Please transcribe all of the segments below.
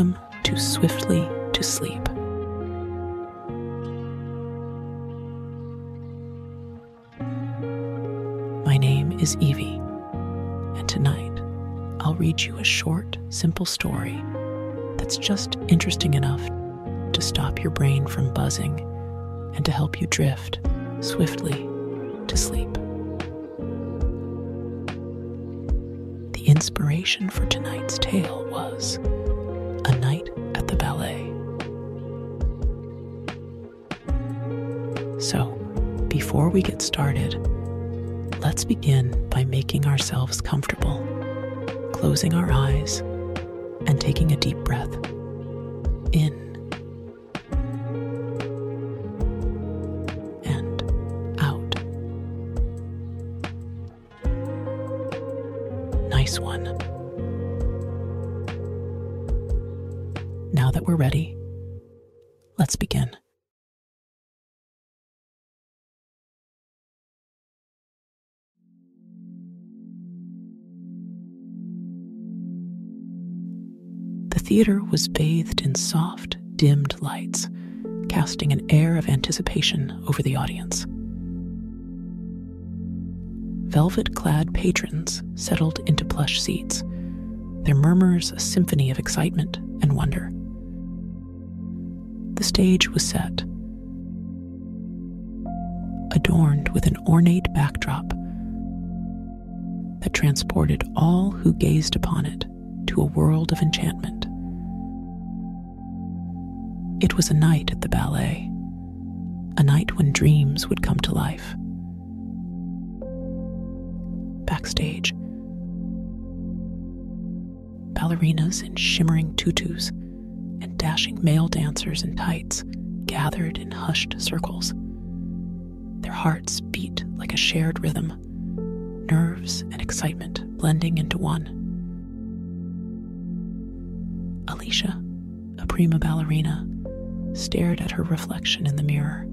Welcome to Swiftly to Sleep. My name is Evie, and tonight I'll read you a short, simple story that's just interesting enough to stop your brain from buzzing and to help you drift swiftly to sleep. The inspiration for tonight's tale was So, before we get started, let's begin by making ourselves comfortable, closing our eyes, and taking a deep breath in and out. Nice one. Now that we're ready, theater was bathed in soft, dimmed lights, casting an air of anticipation over the audience. Velvet clad patrons settled into plush seats, their murmurs a symphony of excitement and wonder. The stage was set, adorned with an ornate backdrop that transported all who gazed upon it to a world of enchantment. It was a night at the ballet, a night when dreams would come to life. Backstage, ballerinas in shimmering tutus and dashing male dancers in tights gathered in hushed circles. Their hearts beat like a shared rhythm, nerves and excitement blending into one. Alicia, a prima ballerina, stared at her reflection in the mirror.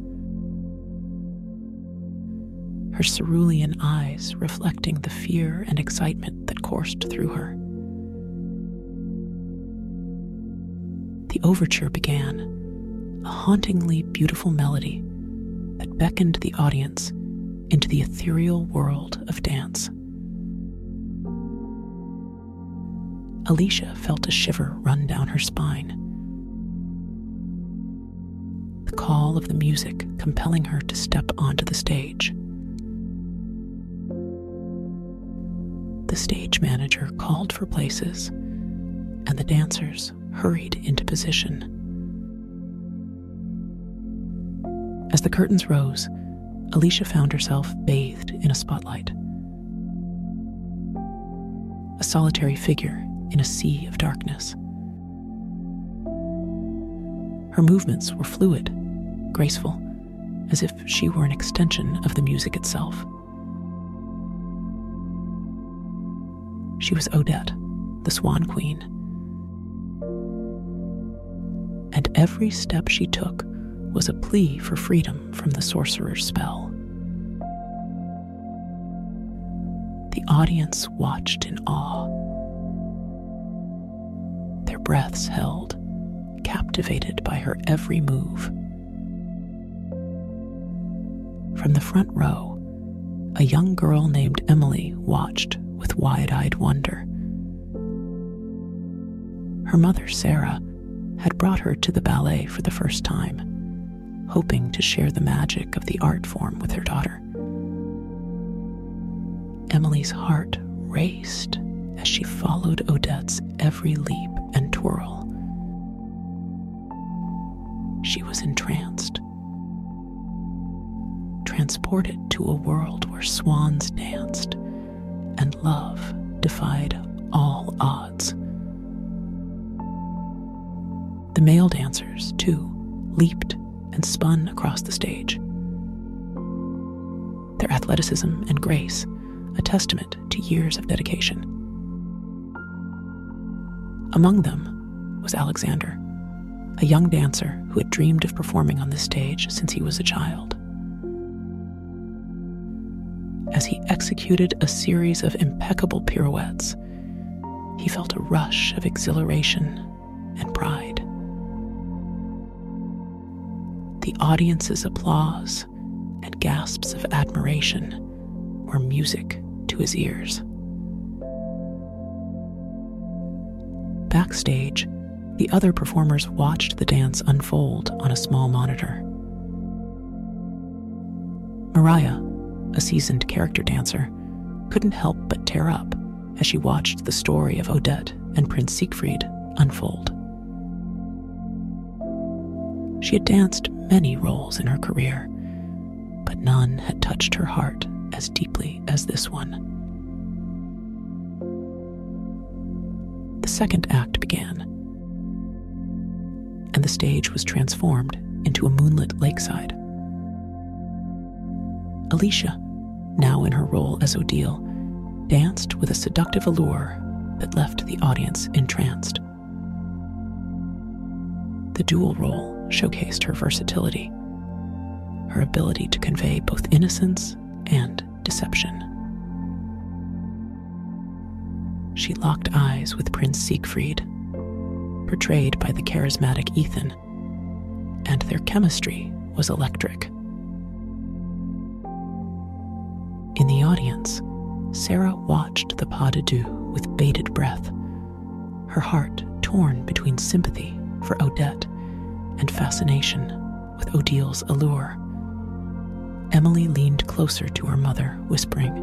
Her cerulean eyes reflecting the fear and excitement that coursed through her. The overture began, a hauntingly beautiful melody that beckoned the audience into the ethereal world of dance. Alicia felt a shiver run down her spine. Call of the music compelling her to step onto the stage. The stage manager called for places, and the dancers hurried into position. As the curtains rose, Alicia found herself bathed in a spotlight. A solitary figure in a sea of darkness. Her movements were fluid, graceful, as if she were an extension of the music itself. She was Odette, the Swan Queen. And every step she took was a plea for freedom from the sorcerer's spell. The audience watched in awe their breaths held, captivated by her every move. From the front row, a young girl named Emily watched with wide eyed wonder. Her mother, Sarah, had brought her to the ballet for the first time, hoping to share the magic of the art form with her daughter. Emily's heart raced as she followed Odette's every leap and twirl. She was entranced, transported to a world where swans danced and love defied all odds. The male dancers, too, leaped and spun across the stage. Their athleticism and grace, a testament to years of dedication. Among them was Alexander, a young dancer who had dreamed of performing on the stage since he was a child. As he executed a series of impeccable pirouettes, he felt a rush of exhilaration and pride. The audience's applause and gasps of admiration were music to his ears. Backstage, the other performers watched the dance unfold on a small monitor. Mariah, a seasoned character dancer, couldn't help but tear up as she watched the story of Odette and Prince Siegfried unfold. She had danced many roles in her career, but none had touched her heart as deeply as this one. The second act began, and the stage was transformed into a moonlit lakeside. Alicia, now in her role as Odile, danced with a seductive allure that left the audience entranced. The dual role showcased her versatility, her ability to convey both innocence and deception. She locked eyes with Prince Siegfried, portrayed by the charismatic Ethan, and their chemistry was electric. Sarah watched the pas de deux with bated breath, her heart torn between sympathy for Odette and fascination with Odile's allure. Emily leaned closer to her mother, whispering,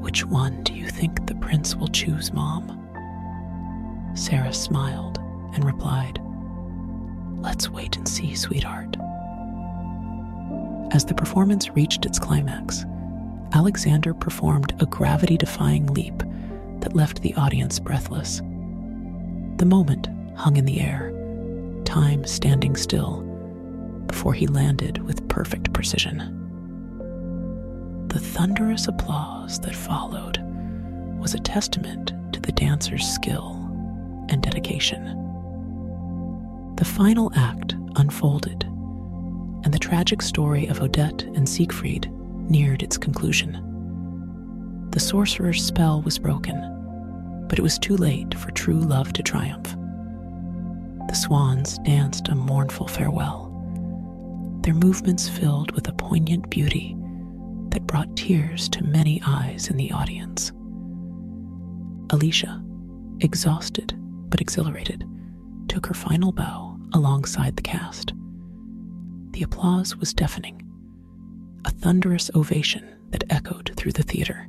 Which one do you think the prince will choose, Mom? Sarah smiled and replied, Let's wait and see, sweetheart. As the performance reached its climax, Alexander performed a gravity defying leap that left the audience breathless. The moment hung in the air, time standing still, before he landed with perfect precision. The thunderous applause that followed was a testament to the dancer's skill and dedication. The final act unfolded, and the tragic story of Odette and Siegfried neared its conclusion. The sorcerer's spell was broken, but it was too late for true love to triumph. The swans danced a mournful farewell, their movements filled with a poignant beauty that brought tears to many eyes in the audience. Alicia, exhausted but exhilarated, took her final bow alongside the cast. The applause was deafening, a thunderous ovation that echoed through the theater.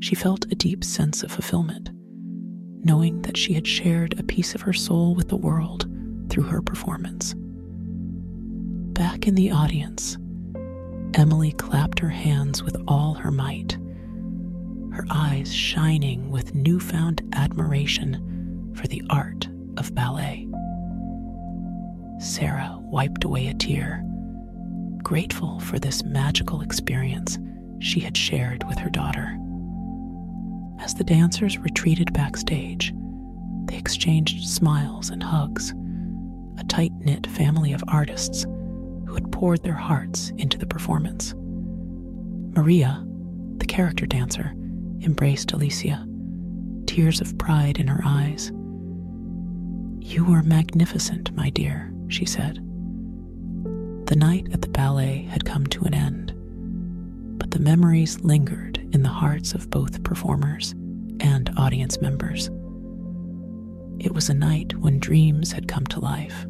She felt a deep sense of fulfillment, knowing that she had shared a piece of her soul with the world through her performance. Back in the audience, Emily clapped her hands with all her might, her eyes shining with newfound admiration for the art of ballet. Sarah wiped away a tear grateful for this magical experience she had shared with her daughter. As the dancers retreated backstage, they exchanged smiles and hugs, a tight knit family of artists who had poured their hearts into the performance. Maria, the character dancer, embraced Alicia, tears of pride in her eyes. You were magnificent, my dear, she said. The night at the ballet had come to an end, but the memories lingered in the hearts of both performers and audience members. It was a night when dreams had come to life,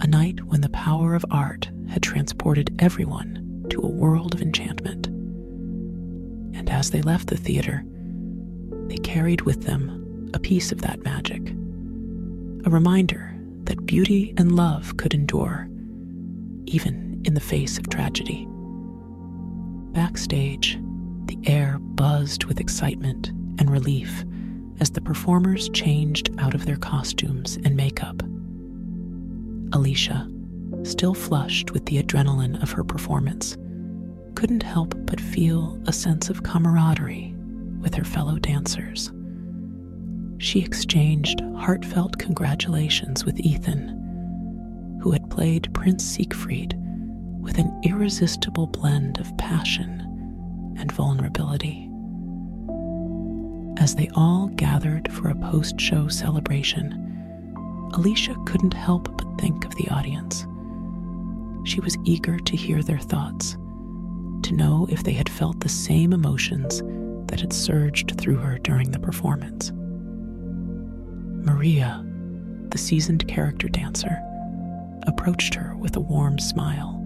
a night when the power of art had transported everyone to a world of enchantment. And as they left the theater, they carried with them a piece of that magic, a reminder that beauty and love could endure even in the face of tragedy. Backstage, the air buzzed with excitement and relief as the performers changed out of their costumes and makeup. Alicia, still flushed with the adrenaline of her performance, couldn't help but feel a sense of camaraderie with her fellow dancers. She exchanged heartfelt congratulations with Ethan who had played Prince Siegfried with an irresistible blend of passion and vulnerability. As they all gathered for a post show celebration, Alicia couldn't help but think of the audience. She was eager to hear their thoughts, to know if they had felt the same emotions that had surged through her during the performance. Maria, the seasoned character dancer, approached her with a warm smile.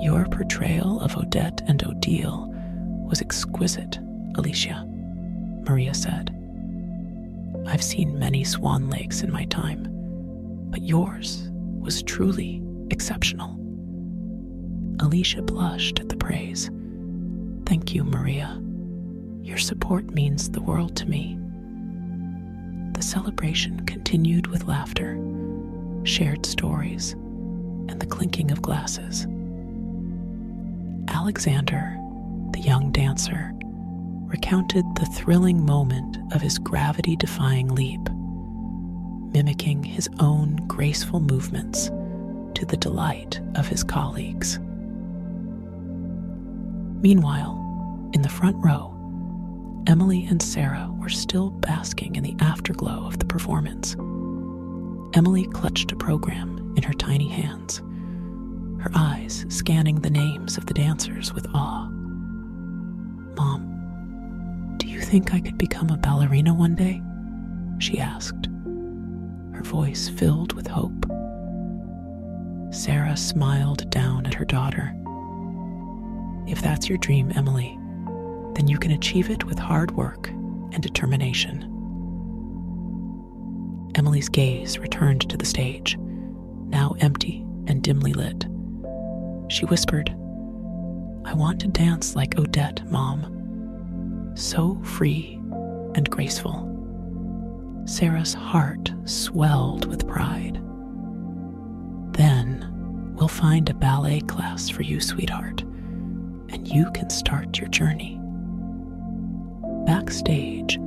Your portrayal of Odette and Odile was exquisite, Alicia, Maria said. I've seen many swan lakes in my time, but yours was truly exceptional. Alicia blushed at the praise. Thank you, Maria. Your support means the world to me. The celebration continued with laughter, shared stories, and the clinking of glasses. Alexander, the young dancer, recounted the thrilling moment of his gravity defying leap, mimicking his own graceful movements to the delight of his colleagues. Meanwhile, in the front row, Emily and Sarah were still basking in the afterglow of the performance. Emily clutched a program in her tiny hands, her eyes scanning the names of the dancers with awe. Mom, do you think I could become a ballerina one day? She asked, her voice filled with hope. Sarah smiled down at her daughter. If that's your dream, Emily, then you can achieve it with hard work and determination. Emily's gaze returned to the stage, now empty and dimly lit. She whispered, I want to dance like Odette, Mom so free and graceful. Sarah's heart swelled with pride. Then we'll find a ballet class for you, sweetheart, and you can start your journey. Backstage,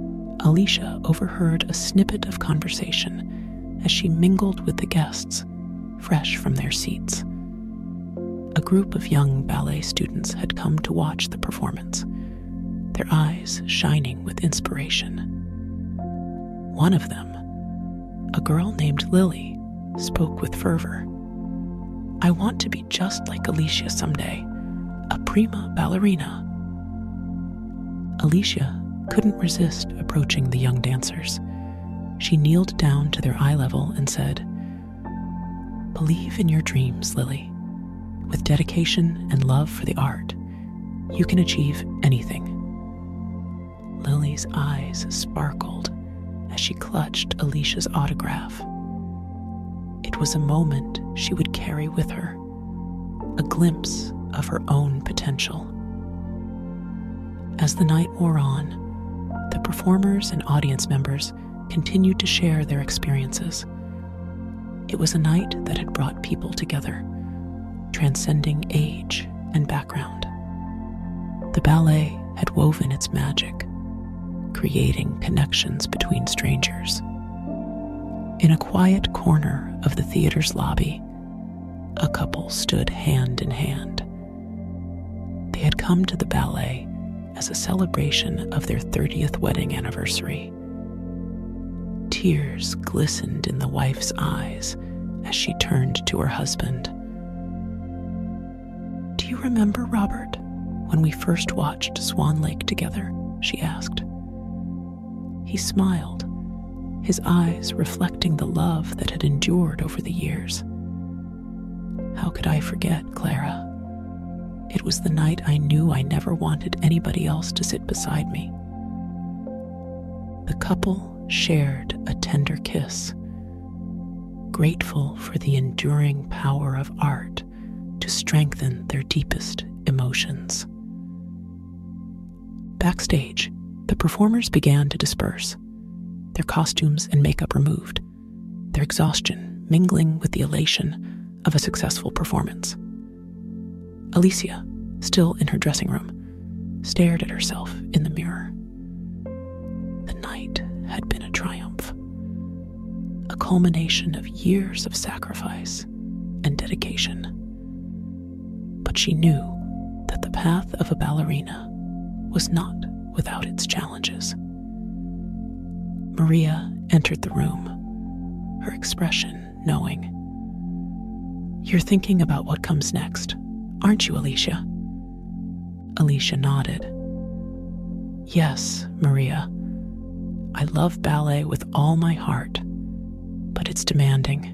Alicia overheard a snippet of conversation as she mingled with the guests, fresh from their seats. A group of young ballet students had come to watch the performance their eyes shining with inspiration. One of them, a girl named Lily, spoke with fervor. I want to be just like Alicia someday, a prima ballerina. Alicia couldn't resist approaching the young dancers. She kneeled down to their eye level and said, Believe in your dreams, Lily. With dedication and love for the art, you can achieve anything. Lily's eyes sparkled as she clutched Alicia's autograph. It was a moment she would carry with her, a glimpse of her own potential. As the night wore on, the performers and audience members continued to share their experiences. It was a night that had brought people together, transcending age and background. The ballet had woven its magic creating connections between strangers. In a quiet corner of the theater's lobby, a couple stood hand in hand. They had come to the ballet as a celebration of their 30th wedding anniversary. Tears glistened in the wife's eyes as she turned to her husband. Do you remember, Robert, when we first watched Swan Lake together? she asked. He smiled, his eyes reflecting the love that had endured over the years. How could I forget, Clara? It was the night I knew I never wanted anybody else to sit beside me. The couple shared a tender kiss, grateful for the enduring power of art to strengthen their deepest emotions. Backstage, the performers began to disperse, their costumes and makeup removed, their exhaustion mingling with the elation of a successful performance. Alicia, still in her dressing room, stared at herself in the mirror. The night had been a triumph, a culmination of years of sacrifice and dedication. But she knew that the path of a ballerina was not without its challenges. Maria entered the room, her expression knowing. You're thinking about what comes next, aren't you, Alicia? Alicia nodded. Yes, Maria. I love ballet with all my heart, but it's demanding,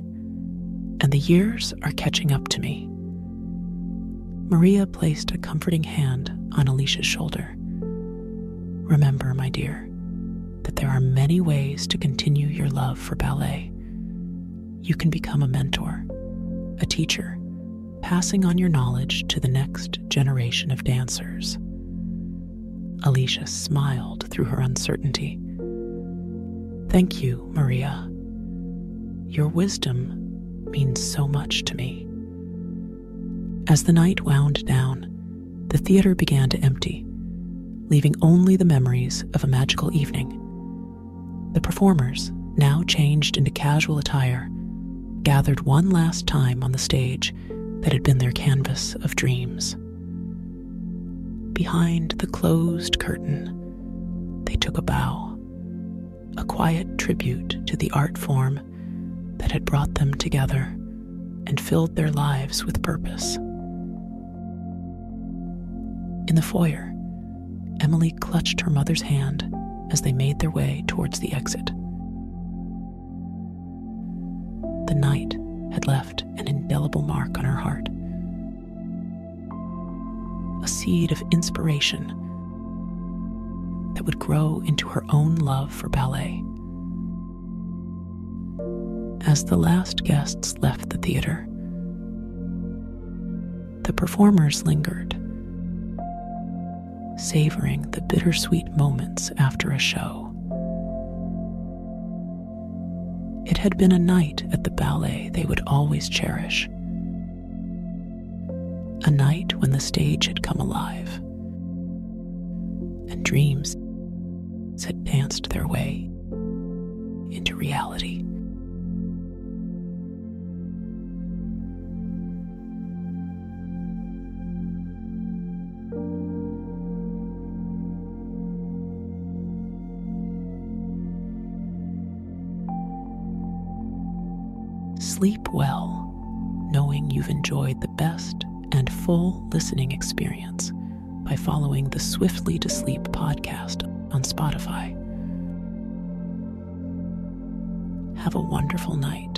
and the years are catching up to me. Maria placed a comforting hand on Alicia's shoulder. Remember, my dear, that there are many ways to continue your love for ballet. You can become a mentor, a teacher, passing on your knowledge to the next generation of dancers. Alicia smiled through her uncertainty. Thank you, Maria. Your wisdom means so much to me. As the night wound down, the theater began to empty, leaving only the memories of a magical evening. The performers, now changed into casual attire, gathered one last time on the stage that had been their canvas of dreams. Behind the closed curtain, they took a bow, a quiet tribute to the art form that had brought them together and filled their lives with purpose. In the foyer, Emily clutched her mother's hand as they made their way towards the exit. The night had left indelible mark on her heart, a seed of inspiration that would grow into her own love for ballet. As the last guests left the theater, the performers lingered, savoring the bittersweet moments after a show. Had been a night at the ballet they would always cherish. A night when the stage had come alive and dreams had danced their way into reality. Sleep well, knowing you've enjoyed the best and full listening experience by following the Swiftly to Sleep podcast on Spotify. Have a wonderful night.